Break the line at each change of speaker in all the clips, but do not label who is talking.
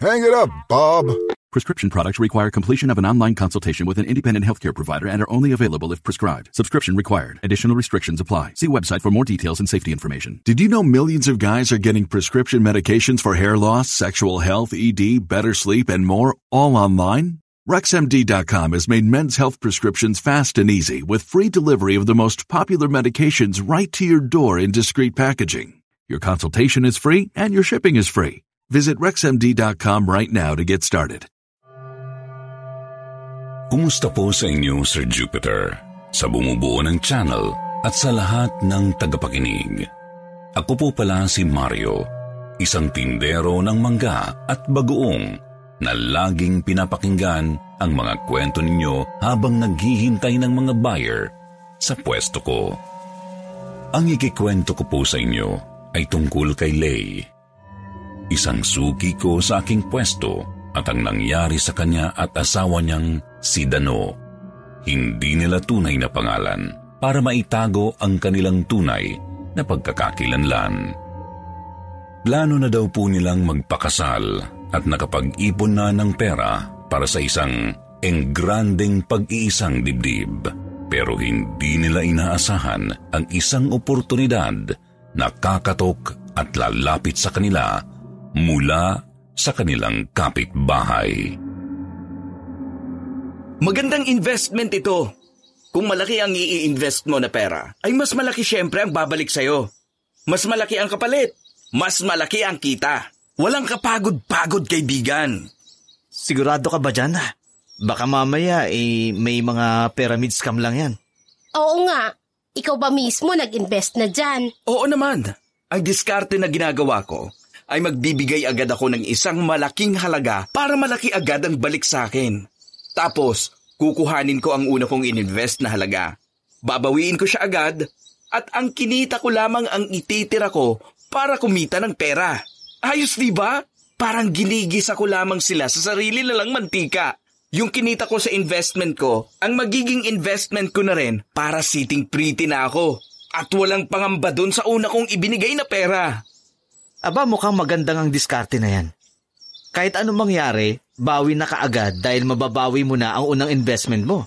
Hang it up, Bob.
Prescription products require completion of an online consultation with an independent healthcare provider and are only available if prescribed. Subscription required. Additional restrictions apply. See website for more details and safety information.
Did you know millions of guys are getting prescription medications for hair loss, sexual health, ED, better sleep, and more all online? RexMD.com has made men's health prescriptions fast and easy with free delivery of the most popular medications right to your door in discreet packaging. Your consultation is free and your shipping is free. Visit RexMD.com right now to get started.
Kumusta po sa inyo, Sir Jupiter? Sa bumubuo ng channel at sa lahat ng tagapakinig. Ako po pala si Mario, isang tindero ng mangga at bagoong na laging pinapakinggan ang mga kwento ninyo habang naghihintay ng mga buyer sa pwesto ko. Ang ikikwento ko po sa inyo ay tungkol kay Lay. Isang suki ko sa aking pwesto at ang nangyari sa kanya at asawa niyang si Dano. Hindi nila tunay na pangalan para maitago ang kanilang tunay na pagkakakilanlan. Plano na daw po nilang magpakasal at nakapag-ipon na ng pera para sa isang engranding pag-iisang dibdib. Pero hindi nila inaasahan ang isang oportunidad na kakatok at lalapit sa kanila mula sa kanilang kapitbahay.
Magandang investment ito. Kung malaki ang i-invest mo na pera, ay mas malaki syempre ang babalik sa'yo. Mas malaki ang kapalit. Mas malaki ang kita. Walang kapagod-pagod kaibigan.
Sigurado ka ba dyan? Baka mamaya eh, may mga pyramid scam lang yan.
Oo nga. Ikaw ba mismo nag-invest na dyan?
Oo naman. Ang diskarte na ginagawa ko ay magbibigay agad ako ng isang malaking halaga para malaki agad ang balik sa akin. Tapos, kukuhanin ko ang una kong ininvest na halaga. Babawiin ko siya agad at ang kinita ko lamang ang ititira ko para kumita ng pera. Ayos di ba? Parang ginigisa ko lamang sila sa sarili na lang mantika. Yung kinita ko sa investment ko, ang magiging investment ko na rin para sitting pretty na ako. At walang pangamba dun sa una kong ibinigay na pera.
Aba mukhang magandang ang diskarte na yan. Kahit anong mangyari, bawi na kaagad dahil mababawi mo na ang unang investment mo.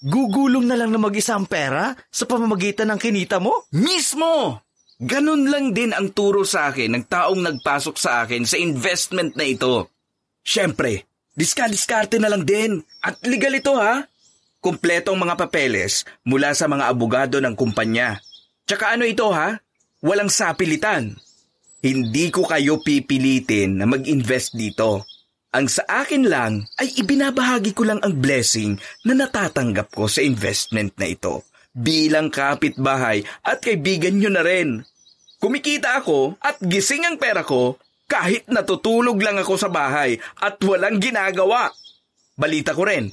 Gugulong na lang na mag-isa ang pera sa pamamagitan ng kinita mo?
Mismo! Ganun lang din ang turo sa akin ng taong nagpasok sa akin sa investment na ito. Siyempre, diska-diskarte na lang din. At legal ito ha. Kompleto ang mga papeles mula sa mga abogado ng kumpanya. Tsaka ano ito ha? Walang sapilitan. Hindi ko kayo pipilitin na mag-invest dito. Ang sa akin lang ay ibinabahagi ko lang ang blessing na natatanggap ko sa investment na ito bilang kapitbahay at kaibigan nyo na rin. Kumikita ako at gising ang pera ko kahit natutulog lang ako sa bahay at walang ginagawa. Balita ko rin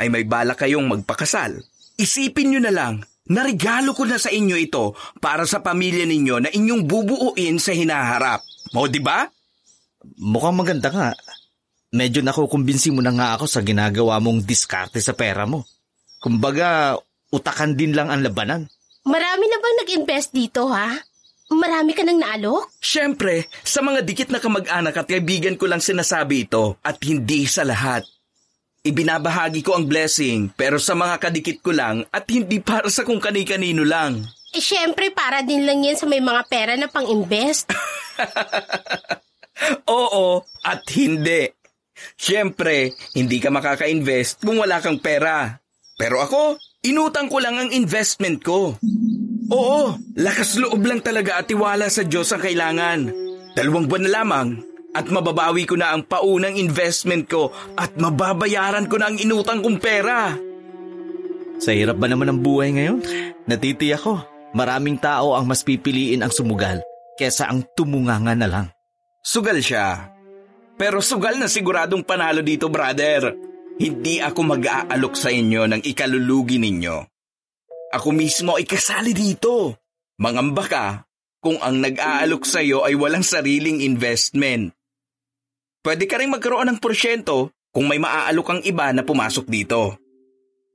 ay may bala kayong magpakasal. Isipin nyo na lang na regalo ko na sa inyo ito para sa pamilya ninyo na inyong bubuuin sa hinaharap. O di ba?
Mukhang maganda nga. Medyo nakukumbinsi mo na nga ako sa ginagawa mong diskarte sa pera mo. Kumbaga, utakan din lang ang labanan.
Marami na bang nag-invest dito, ha? Marami ka nang naalok?
Siyempre, sa mga dikit na kamag-anak at kaibigan ko lang sinasabi ito at hindi sa lahat. Ibinabahagi ko ang blessing pero sa mga kadikit ko lang at hindi para sa kung kani-kanino lang.
Eh syempre para din lang yan sa may mga pera na pang-invest.
Oo at hindi. Siyempre, hindi ka makaka-invest kung wala kang pera. Pero ako, inutang ko lang ang investment ko. Oo, lakas loob lang talaga at tiwala sa Diyos ang kailangan. Dalawang buwan na lamang at mababawi ko na ang paunang investment ko at mababayaran ko na ang inutang kong pera.
Sa hirap ba naman ng buhay ngayon? Natitiyak ko, maraming tao ang mas pipiliin ang sumugal kesa ang tumunganga na lang.
Sugal siya. Pero sugal na siguradong panalo dito, brother. Hindi ako mag-aalok sa inyo ng ikalulugi ninyo. Ako mismo ay kasali dito. Mangamba ka kung ang nag-aalok sa iyo ay walang sariling investment. Pwede ka rin magkaroon ng porsyento kung may maaalok ang iba na pumasok dito.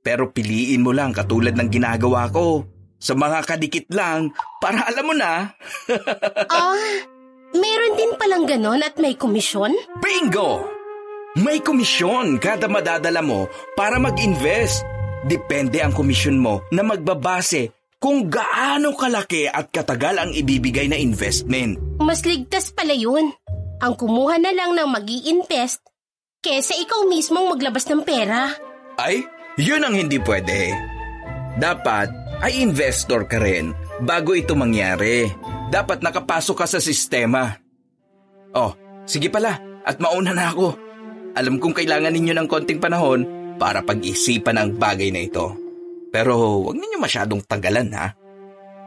Pero piliin mo lang katulad ng ginagawa ko. Sa mga kadikit lang, para alam mo na.
Ah, meron din palang ganon at may komisyon?
Bingo! May komisyon kada madadala mo para mag-invest. Depende ang komisyon mo na magbabase kung gaano kalaki at katagal ang ibibigay na investment.
Mas ligtas pala yun. Ang kumuha na lang ng mag invest kesa ikaw mismong maglabas ng pera.
Ay, yun ang hindi pwede. Dapat ay investor ka rin bago ito mangyari. Dapat nakapasok ka sa sistema. Oh, sige pala at mauna na ako. Alam kong kailangan ninyo ng konting panahon para pag-isipan ang bagay na ito. Pero huwag ninyo masyadong tagalan ha.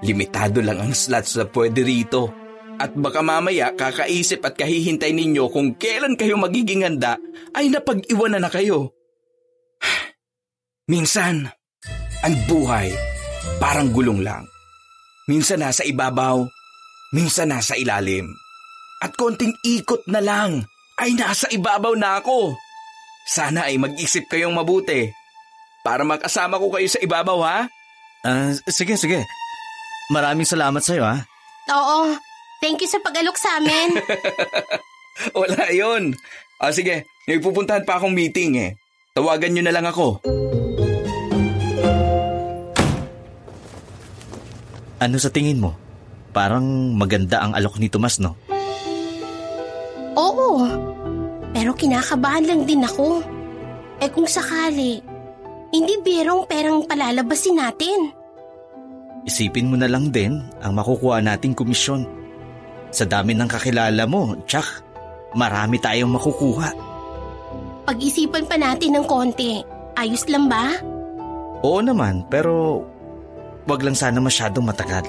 Limitado lang ang slots na pwede rito. At baka mamaya kakaisip at kahihintay ninyo kung kailan kayo magiging handa ay napag-iwanan na kayo. Minsan, ang buhay Parang gulong lang. Minsan nasa ibabaw, minsan nasa ilalim. At konting ikot na lang ay nasa ibabaw na ako. Sana ay mag-isip kayong mabuti para makasama ko kayo sa ibabaw ha?
Uh, sige, sige. Maraming salamat sa'yo ha.
Oo, thank you sa pag-alok sa amin.
Wala yon. Ah, sige, may pupuntahan pa akong meeting eh. Tawagan nyo na lang ako.
Ano sa tingin mo? Parang maganda ang alok ni Tomas, no?
Oo. Pero kinakabahan lang din ako. Eh kung sakali, hindi birong perang palalabasin natin.
Isipin mo na lang din ang makukuha nating komisyon. Sa dami ng kakilala mo, tsak, marami tayong makukuha.
Pag-isipan pa natin ng konti, ayos lang ba?
Oo naman, pero Huwag lang sana masyadong matagal.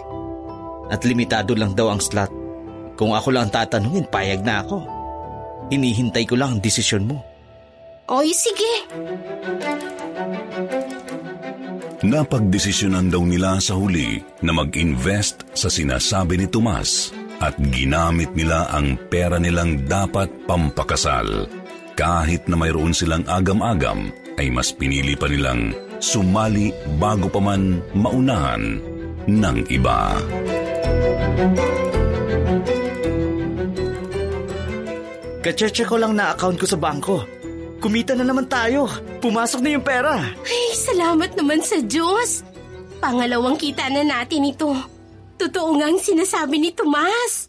At limitado lang daw ang slot. Kung ako lang tatanungin, payag na ako. Hinihintay ko lang ang desisyon mo.
Oy, sige.
Napagdesisyonan daw nila sa huli na mag-invest sa sinasabi ni Tomas at ginamit nila ang pera nilang dapat pampakasal. Kahit na mayroon silang agam-agam, ay mas pinili pa nilang sumali bago pa man maunahan ng iba.
Kacheche ko lang na account ko sa bangko. Kumita na naman tayo. Pumasok na yung pera.
Ay, salamat naman sa Diyos. Pangalawang kita na natin ito. Totoo nga ang sinasabi ni Tomas.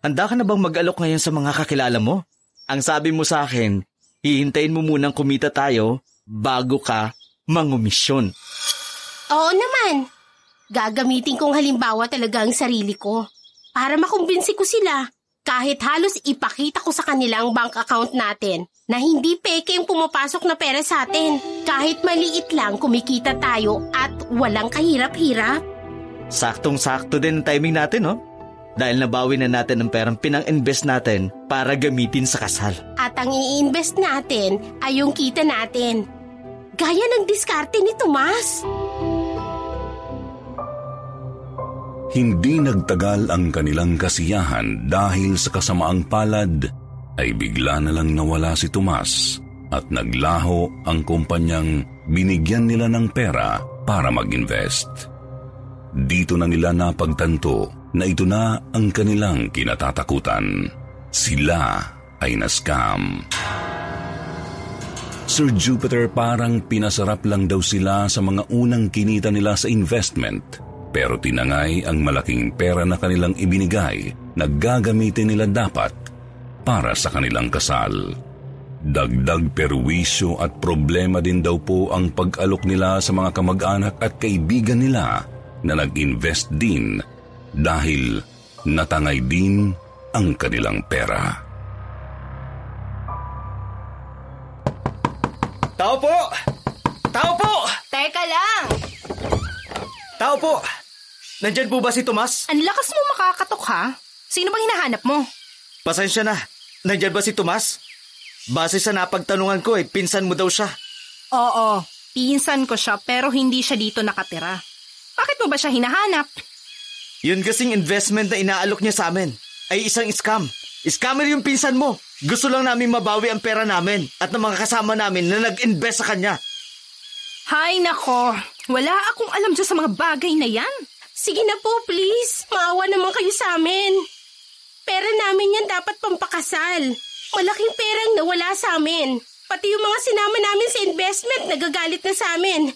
Handa ka na bang mag-alok ngayon sa mga kakilala mo? Ang sabi mo sa akin, hihintayin mo munang kumita tayo bago ka mangumisyon.
Oo naman. Gagamitin kong halimbawa talaga ang sarili ko para makumbinsi ko sila kahit halos ipakita ko sa kanila ang bank account natin na hindi peke yung pumapasok na pera sa atin. Kahit maliit lang kumikita tayo at walang kahirap-hirap.
Saktong-sakto din ang timing natin, no? Dahil nabawi na natin ang perang pinang-invest natin para gamitin sa kasal.
At ang i-invest natin ay yung kita natin. Gaya ng diskarte ni Tomas.
Hindi nagtagal ang kanilang kasiyahan dahil sa kasamaang palad ay bigla na lang nawala si Tomas at naglaho ang kumpanyang binigyan nila ng pera para mag-invest. Dito na nila napagtanto na ito na ang kanilang kinatatakutan. Sila ay naskam. Sir Jupiter parang pinasarap lang daw sila sa mga unang kinita nila sa investment Pero tinangay ang malaking pera na kanilang ibinigay na gagamitin nila dapat para sa kanilang kasal. Dagdag perwisyo at problema din daw po ang pag-alok nila sa mga kamag-anak at kaibigan nila na nag-invest din dahil natangay din ang kanilang pera.
Tao po! Tao po!
Teka lang!
Tao po! Nandyan po ba si Tomas?
Ang lakas mo makakatok ha? Sino bang hinahanap mo?
Pasensya na. Nandyan ba si Tomas? Base sa napagtanungan ko eh, pinsan mo daw siya.
Oo, pinsan ko siya pero hindi siya dito nakatira. Bakit mo ba siya hinahanap?
Yun kasing investment na inaalok niya sa amin ay isang scam. Scammer yung pinsan mo. Gusto lang namin mabawi ang pera namin at ng mga kasama namin na nag-invest sa kanya.
Hay nako, wala akong alam dyan sa mga bagay na yan.
Sige na po, please. Maawa naman kayo sa amin. Pera namin yan dapat pampakasal. Malaking perang nawala sa amin. Pati yung mga sinama namin sa investment nagagalit na sa amin.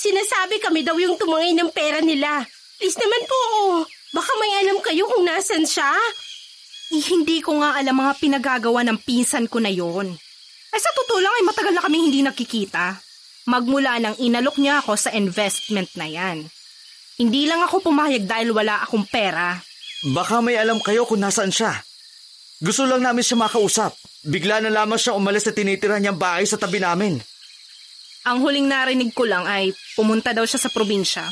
Sinasabi kami daw yung tumangay ng pera nila. Please naman po, baka may alam kayo kung nasan siya.
Eh, hindi ko nga alam mga pinagagawa ng pinsan ko na yon. Ay sa totoo lang ay matagal na kaming hindi nakikita. Magmula nang inalok niya ako sa investment na yan. Hindi lang ako pumayag dahil wala akong pera.
Baka may alam kayo kung nasaan siya. Gusto lang namin siya makausap. Bigla na lamang siya umalis sa tinitira niyang bahay sa tabi namin.
Ang huling narinig ko lang ay pumunta daw siya sa probinsya.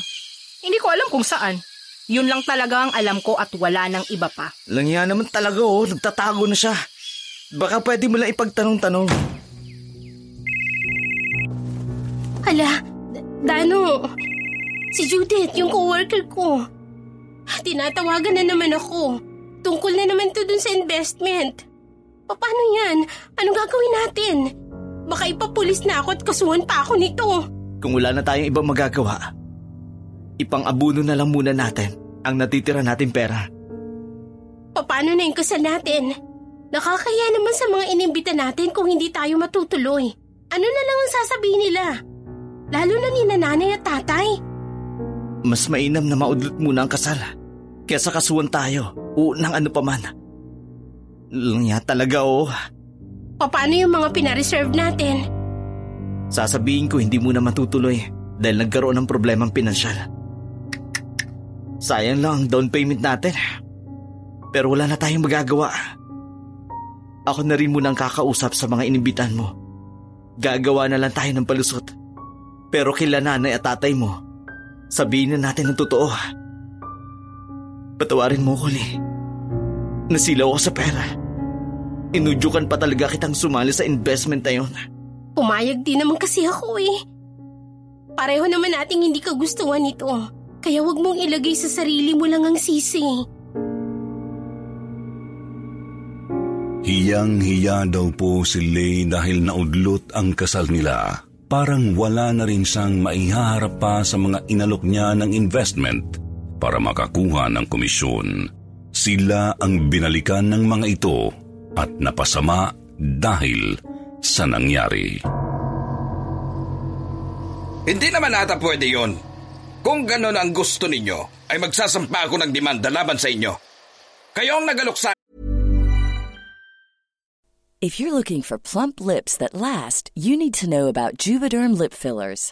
Hindi ko alam kung saan. Yun lang talaga ang alam ko at wala nang iba pa.
Langya naman talaga oh, nagtatago na siya. Baka pwede mo lang ipagtanong-tanong.
Hala, Dano, si Judith, yung coworker ko. Tinatawagan na naman ako. Tungkol na naman to dun sa investment. Paano yan? Anong gagawin natin? Baka ipapulis na ako at kasuhan pa ako nito.
Kung wala na tayong ibang magagawa, ipang-abuno na lang muna natin ang natitira nating pera.
Paano na yung kasal natin? Nakakaya naman sa mga inimbita natin kung hindi tayo matutuloy. Ano na lang ang sasabihin nila? Lalo na ni nanay at tatay.
Mas mainam na maudlot muna ang kasal. Kesa kasuhan tayo o ng ano pa man. Langya talaga oh.
Paano yung mga pinareserve natin?
Sasabihin ko hindi muna matutuloy dahil nagkaroon ng problemang pinansyal. Sayang lang ang down payment natin. Pero wala na tayong magagawa. Ako na rin muna ang kakausap sa mga inimbitan mo. Gagawa na lang tayo ng palusot. Pero kila nanay at tatay mo, sabihin na natin ang totoo. Patawarin mo ko, Lee. Nasilaw ako sa pera. Inudyukan pa talaga kitang sumali sa investment na yun.
Pumayag din naman kasi ako eh. Pareho naman nating hindi ka gustuhan ito. Kaya wag mong ilagay sa sarili mo lang ang sisi.
Hiyang-hiya daw po si Lay dahil naudlot ang kasal nila. Parang wala na rin siyang maihaharap pa sa mga inalok niya ng investment para makakuha ng komisyon. Sila ang binalikan ng mga ito at napasama dahil sa nangyari.
Hindi naman ata pwede yon. Kung ganon ang gusto ninyo, ay magsasampa ako ng demanda laban sa inyo. Kayo ang nagalok sa...
If you're looking for plump lips that last, you need to know about Juvederm lip fillers.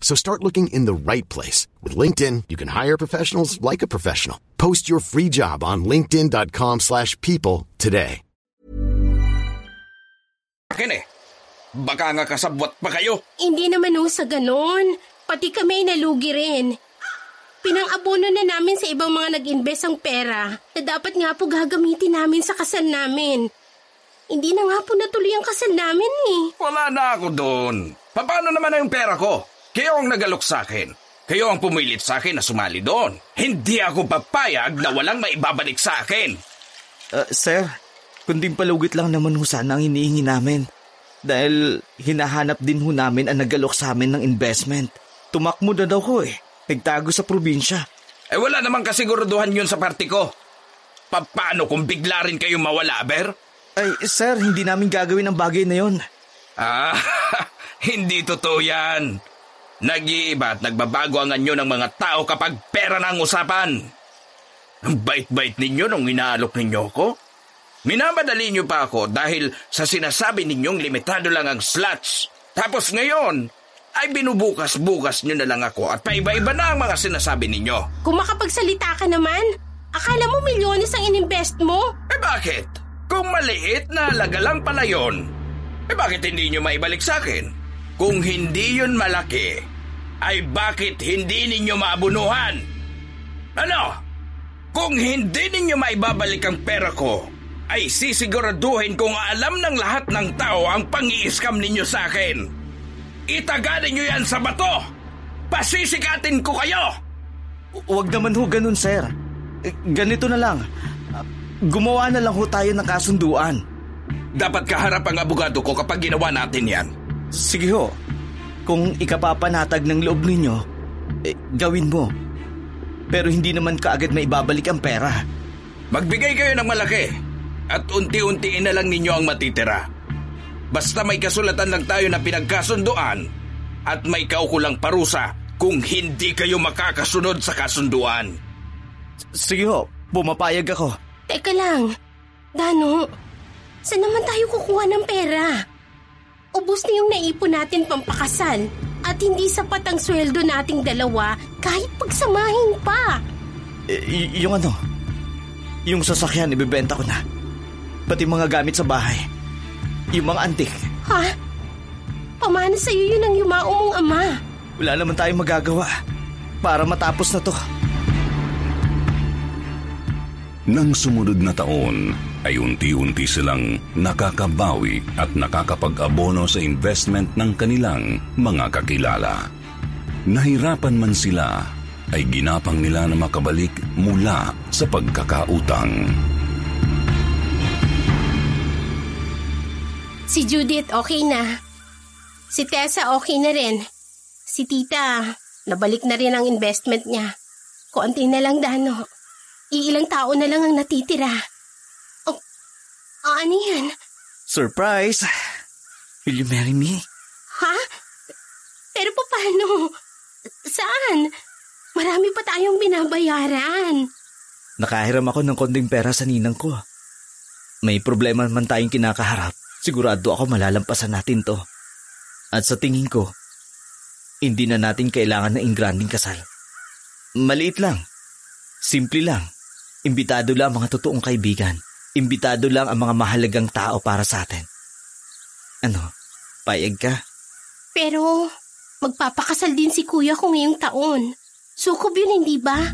So start looking in the right place. With LinkedIn, you can hire professionals like a professional. Post your free job on linkedin.com slash people today.
Akin eh. Baka nga kasabwat pa kayo.
Hindi naman ho sa ganon. Pati kami nalugi rin. Pinang-abono na namin sa ibang mga nag-invest ang pera na dapat nga po gagamitin namin sa kasal namin. Hindi na nga po natuloy ang kasal namin eh.
Wala na ako doon. Paano naman na yung pera ko? Kayo ang nagalok sa akin. Kayo ang pumilit sa akin na sumali doon. Hindi ako papayag na walang maibabalik sa akin.
Uh, sir, kunding palugit lang naman ho sana ang hinihingi namin. Dahil hinahanap din ho namin ang nagalok sa amin ng investment. Tumakmo na daw ho eh. Nagtago sa probinsya.
Eh wala namang kasiguraduhan yun sa party ko. Pa paano kung bigla rin kayo mawala, Ber?
Ay, sir, hindi namin gagawin ang bagay na yon.
Ah, hindi totoo yan. Nag-iiba at nagbabago ang anyo ng mga tao kapag pera na ang usapan. Ang bait-bait ninyo nung inaalok ninyo ko. Minamadali niyo pa ako dahil sa sinasabi ninyong limitado lang ang slots. Tapos ngayon, ay binubukas-bukas niyo na lang ako at paiba-iba na ang mga sinasabi ninyo.
Kung makapagsalita ka naman, akala mo milyones ang ininvest mo?
Eh bakit? Kung maliit na halaga lang pala yon, eh bakit hindi nyo maibalik sa akin? Kung hindi yun malaki, ay bakit hindi ninyo maabunuhan? Ano? Kung hindi ninyo maibabalik ang pera ko, ay sisiguraduhin kung alam ng lahat ng tao ang pang-iiskam ninyo sa akin. Itaga ninyo yan sa bato! Pasisikatin ko kayo!
Huwag naman ho ganun, sir. Eh, ganito na lang. Gumawa na lang ho tayo ng kasunduan.
Dapat kaharap ang abogado ko kapag ginawa natin yan.
Sige ho. Kung ikapapanatag ng loob ninyo, eh, gawin mo. Pero hindi naman kaagad may ibabalik ang pera.
Magbigay kayo ng malaki at unti-untiin na lang ninyo ang matitira. Basta may kasulatan lang tayo na pinagkasunduan at may kaukulang parusa kung hindi kayo makakasunod sa kasunduan.
Sige ho, pumapayag ako.
Teka lang. Dano, saan naman tayo kukuha ng pera? Ubus na yung naipon natin pampakasal at hindi sapat ang sweldo nating dalawa kahit pagsamahin pa.
E, y- yung ano, yung sasakyan ibebenta ko na. Pati mga gamit sa bahay. Yung mga antik.
Ha? Pamana sa'yo yun ang yumao mong ama.
Wala naman tayong magagawa para matapos na to.
Nang sumunod na taon ay unti-unti silang nakakabawi at nakakapag-abono sa investment ng kanilang mga kakilala. Nahirapan man sila ay ginapang nila na makabalik mula sa pagkakautang.
Si Judith okay na. Si Tessa okay na rin. Si Tita, nabalik na rin ang investment niya. Konti na lang dano. Iilang tao na lang ang natitira. Oh ano yan?
Surprise! Will you marry me?
Ha? Pero paano? Saan? Marami pa tayong binabayaran.
Nakahiram ako ng konding pera sa ninang ko. May problema man tayong kinakaharap. Sigurado ako malalampasan natin to. At sa tingin ko, hindi na natin kailangan ng ingranding kasal. Maliit lang. Simple lang. Imbitado lang ang mga totoong kaibigan. Imbitado lang ang mga mahalagang tao para sa atin. Ano, payag ka?
Pero, magpapakasal din si kuya ko ngayong taon. Sukob yun, hindi ba?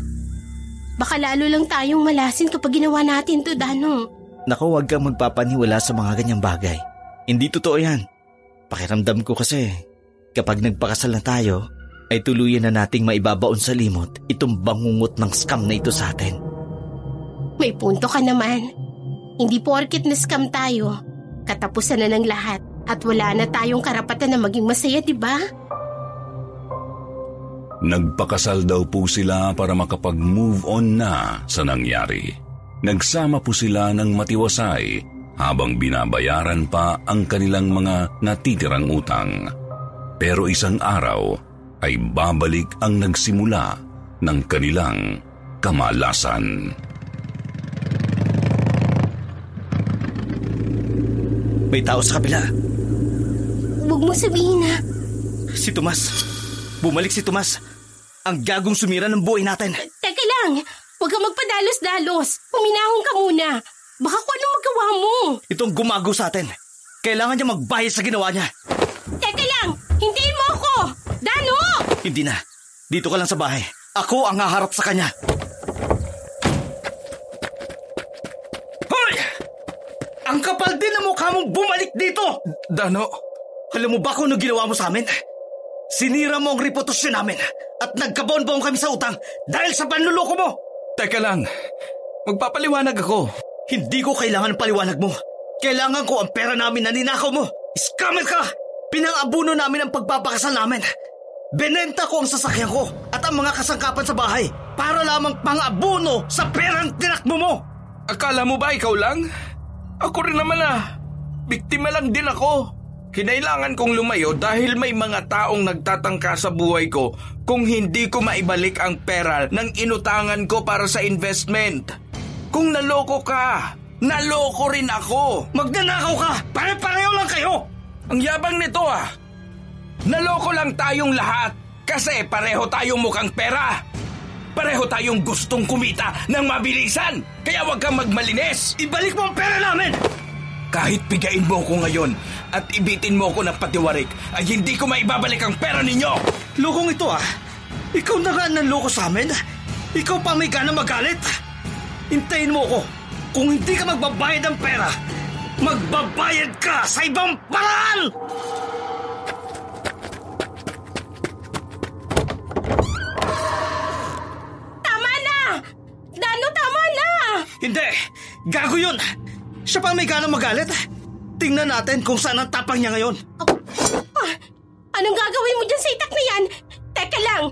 Baka lalo lang tayong malasin kapag ginawa natin to, Dano.
Naku, huwag kang magpapaniwala sa mga ganyang bagay. Hindi totoo yan. Pakiramdam ko kasi, kapag nagpakasal na tayo, ay tuluyan na nating maibabaon sa limot itong bangungot ng scam na ito sa atin.
May punto ka naman. Hindi porkit na scam tayo, katapusan na ng lahat at wala na tayong karapatan na maging masaya, di ba?
Nagpakasal daw po sila para makapag-move on na sa nangyari. Nagsama po sila ng matiwasay habang binabayaran pa ang kanilang mga natitirang utang. Pero isang araw ay babalik ang nagsimula ng kanilang kamalasan.
May tao sa kabila.
Huwag mo sabihin na.
Si Tomas. Bumalik si Tomas. Ang gagong sumira ng buhay natin.
Teka lang. Huwag kang magpadalos-dalos. Huminahon ka muna. Baka kung anong magawa mo.
Itong gumago sa atin. Kailangan niya magbayad sa ginawa niya.
Teka lang. Hintayin mo ako. Dano!
Hindi na. Dito ka lang sa bahay. Ako ang haharap sa kanya. Dito!
Dano?
Alam mo ba kung ano ginawa mo sa amin? Sinira mo ang reputasyon namin at nagkabaon-baon kami sa utang dahil sa panluloko mo!
Teka lang. Magpapaliwanag ako.
Hindi ko kailangan ng paliwanag mo. Kailangan ko ang pera namin na ninakaw mo. Scammer ka! Pinang-abuno namin ang pagpapakasal namin. Benenta ko ang sasakyan ko at ang mga kasangkapan sa bahay para lamang pang-abuno sa perang tinakbo mo.
Akala mo ba ikaw lang? Ako rin naman ah. Biktima lang din ako. Kinailangan kong lumayo dahil may mga taong nagtatangka sa buhay ko kung hindi ko maibalik ang pera ng inutangan ko para sa investment. Kung naloko ka, naloko rin ako.
Magnanakaw ka! Pare-pareho lang kayo!
Ang yabang nito ah. Naloko lang tayong lahat kasi pareho tayong mukhang pera. Pareho tayong gustong kumita ng mabilisan. Kaya huwag kang magmalinis.
Ibalik mo ang pera namin!
Kahit pigain mo ko ngayon at ibitin mo ko ng patiwarik, ay hindi ko maibabalik ang pera ninyo!
Lokong ito ah! Ikaw na nga nanloko sa amin! Ikaw pa may gana magalit! Hintayin mo ko! Kung hindi ka magbabayad ng pera, magbabayad ka sa ibang paraan!
Tama na! Dano, tama na!
Hindi! Gago yun! Siya pa may gana magalit! Tingnan natin kung saan ang tapang niya ngayon.
Ah, anong gagawin mo dyan sa itak na yan? Teka lang,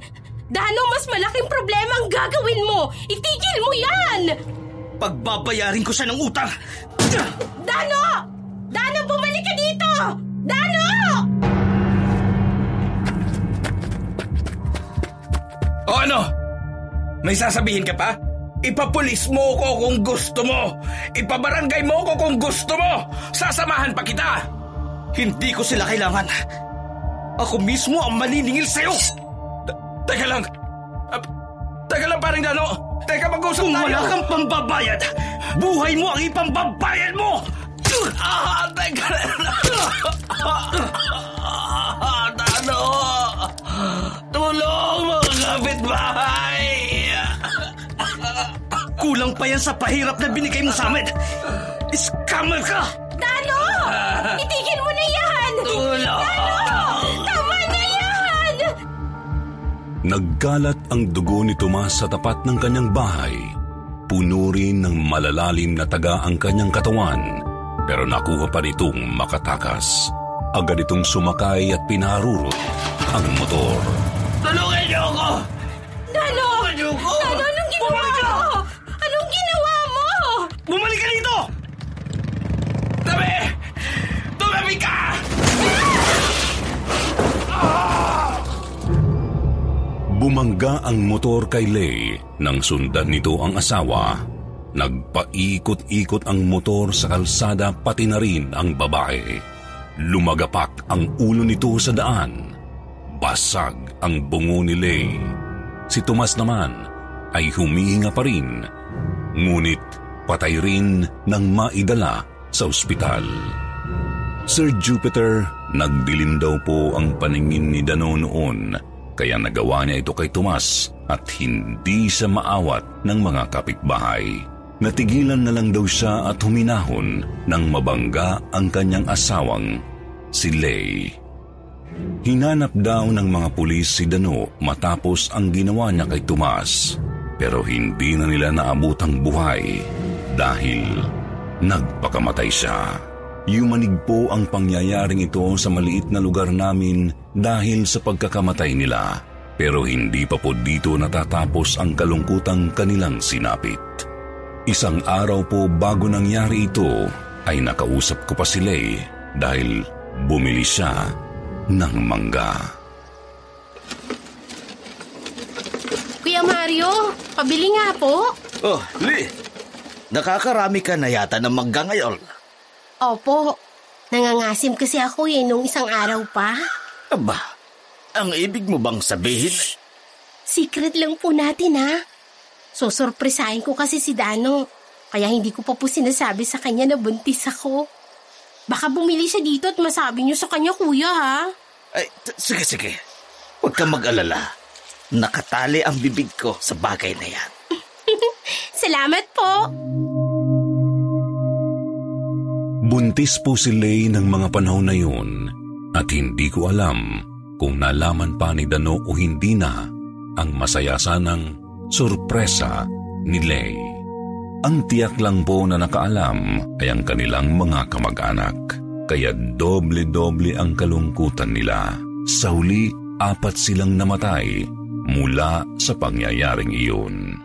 Dano, mas malaking problema ang gagawin mo. Itigil mo yan!
Pagbabayarin ko siya ng utang.
Dano! Dano, bumalik ka dito! Dano!
O ano? May sasabihin ka pa? Ipapulis mo ko kung gusto mo. Ipabarangay mo ko kung gusto mo. Sasamahan pa kita.
Hindi ko sila kailangan. Ako mismo ang maniningil sa'yo.
Teka lang. Uh, teka lang, paring Dano. Teka, mag-usap
Kung
tayo.
wala kang pambabayad, buhay mo ang ipambabayad mo!
Ah, teka lang.
pa yan sa pahirap na binigay mo sa amin. Scammer ka!
Dano! Itigil mo na yan!
Tulong!
Tama na yan!
Nagkalat ang dugo ni Tomas sa tapat ng kanyang bahay. Puno rin ng malalalim na taga ang kanyang katawan, pero nakuha pa nitong makatakas. Agad itong sumakay at pinarurot ang motor.
Tulungan niyo ako!
Bumangga ang motor kay Lay nang sundan nito ang asawa. Nagpaikot-ikot ang motor sa kalsada pati na rin ang babae. Lumagapak ang ulo nito sa daan. Basag ang bungo ni Lay. Si Tomas naman ay humihinga pa rin. Ngunit patay rin nang maidala sa ospital. Sir Jupiter, nagdilim daw po ang paningin ni Dano noon kaya nagawa niya ito kay Tomas at hindi siya maawat ng mga kapitbahay. Natigilan na lang daw siya at huminahon nang mabangga ang kanyang asawang, si Lay. Hinanap daw ng mga pulis si Dano matapos ang ginawa niya kay Tomas pero hindi na nila naabot ang buhay dahil nagpakamatay siya. Yumanig po ang pangyayaring ito sa maliit na lugar namin dahil sa pagkakamatay nila. Pero hindi pa po dito natatapos ang kalungkutang kanilang sinapit. Isang araw po bago nangyari ito, ay nakausap ko pa si Lay dahil bumili siya ng mangga.
Kuya Mario, pabili nga po.
Oh, Lee. Nakakarami ka na yata ng mangga ngayon.
Opo, nangangasim kasi ako eh nung isang araw pa.
Aba, ang ibig mo bang sabihin?
Secret lang po natin ha. Susurpresahin ko kasi si Dano. Kaya hindi ko pa po sinasabi sa kanya na buntis ako. Baka bumili siya dito at masabi niyo sa kanya kuya ha.
Ay, t- sige, sige. Huwag kang mag-alala. Nakatali ang bibig ko sa bagay na yan.
Salamat po.
Buntis po si Lay ng mga panahon na yun at hindi ko alam kung nalaman pa ni Dano o hindi na ang masaya sanang sorpresa ni Lay. Ang tiyak lang po na nakaalam ay ang kanilang mga kamag-anak. Kaya doble-doble ang kalungkutan nila. Sa huli, apat silang namatay mula sa pangyayaring iyon.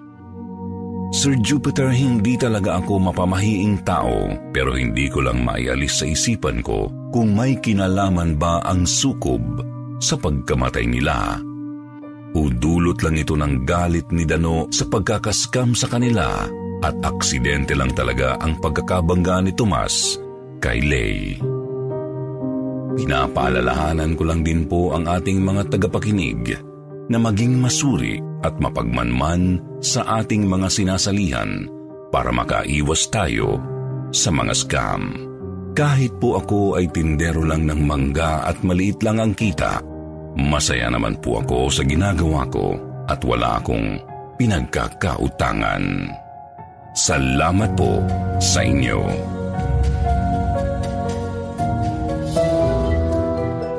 Sir Jupiter, hindi talaga ako mapamahiing tao pero hindi ko lang maialis sa isipan ko kung may kinalaman ba ang sukob sa pagkamatay nila. Udulot lang ito ng galit ni Dano sa pagkakaskam sa kanila at aksidente lang talaga ang pagkakabangga ni Tomas kay Lay. Pinapaalalahanan ko lang din po ang ating mga tagapakinig na maging masuri at mapagmanman sa ating mga sinasalihan para makaiwas tayo sa mga scam. Kahit po ako ay tindero lang ng mangga at maliit lang ang kita, masaya naman po ako sa ginagawa ko at wala akong pinagkakautangan. Salamat po sa inyo.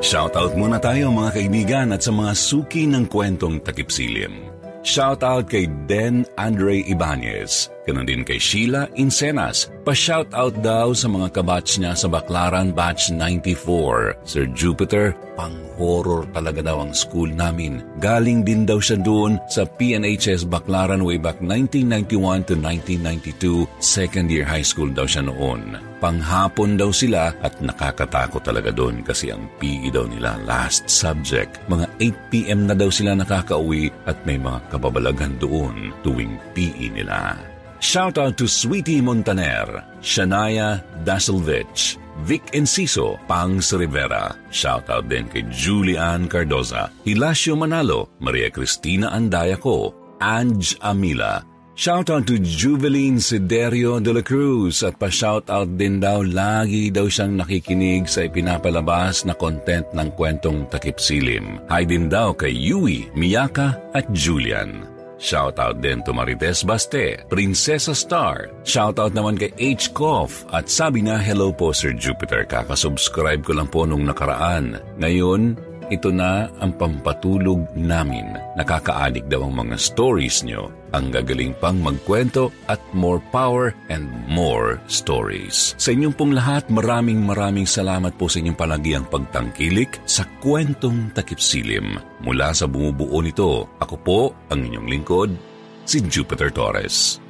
Shoutout muna tayo mga kaibigan at sa mga suki ng kwentong takipsilim. Shoutout kay Den Andre Ibanez, ganun din kay Sheila Insenas. Pa-shoutout daw sa mga kabatch niya sa Baklaran Batch 94. Sir Jupiter, pang-horror talaga daw ang school namin. Galing din daw siya doon sa PNHS Baklaran way back 1991 to 1992. Second year high school daw siya noon. Panghapon daw sila at nakakatakot talaga doon kasi ang PE daw nila last subject. Mga 8pm na daw sila nakakauwi at may mga kababalaghan doon tuwing PE nila. Shoutout to Sweetie Montaner, Shania Dasilvich, Vic Enciso, Pangs Rivera. Shoutout din kay Julian Cardoza, Hilasio Manalo, Maria Cristina Andayaco, Ange Amila, Shoutout to Juveline Siderio de la Cruz at pa-shoutout din daw lagi daw siyang nakikinig sa ipinapalabas na content ng kwentong takip silim. Hi din daw kay Yui, Miyaka at Julian. Shoutout din to Marites Baste, Prinsesa Star. Shoutout naman kay H. Koff at sabi na hello po Sir Jupiter, kakasubscribe ko lang po nung nakaraan. Ngayon, ito na ang pampatulog namin. Nakakaadik daw ang mga stories nyo. Ang gagaling pang magkwento at more power and more stories. Sa inyong pong lahat, maraming maraming salamat po sa inyong palagiang pagtangkilik sa kwentong takipsilim. Mula sa bumubuo nito, ako po ang inyong lingkod, si Jupiter Torres.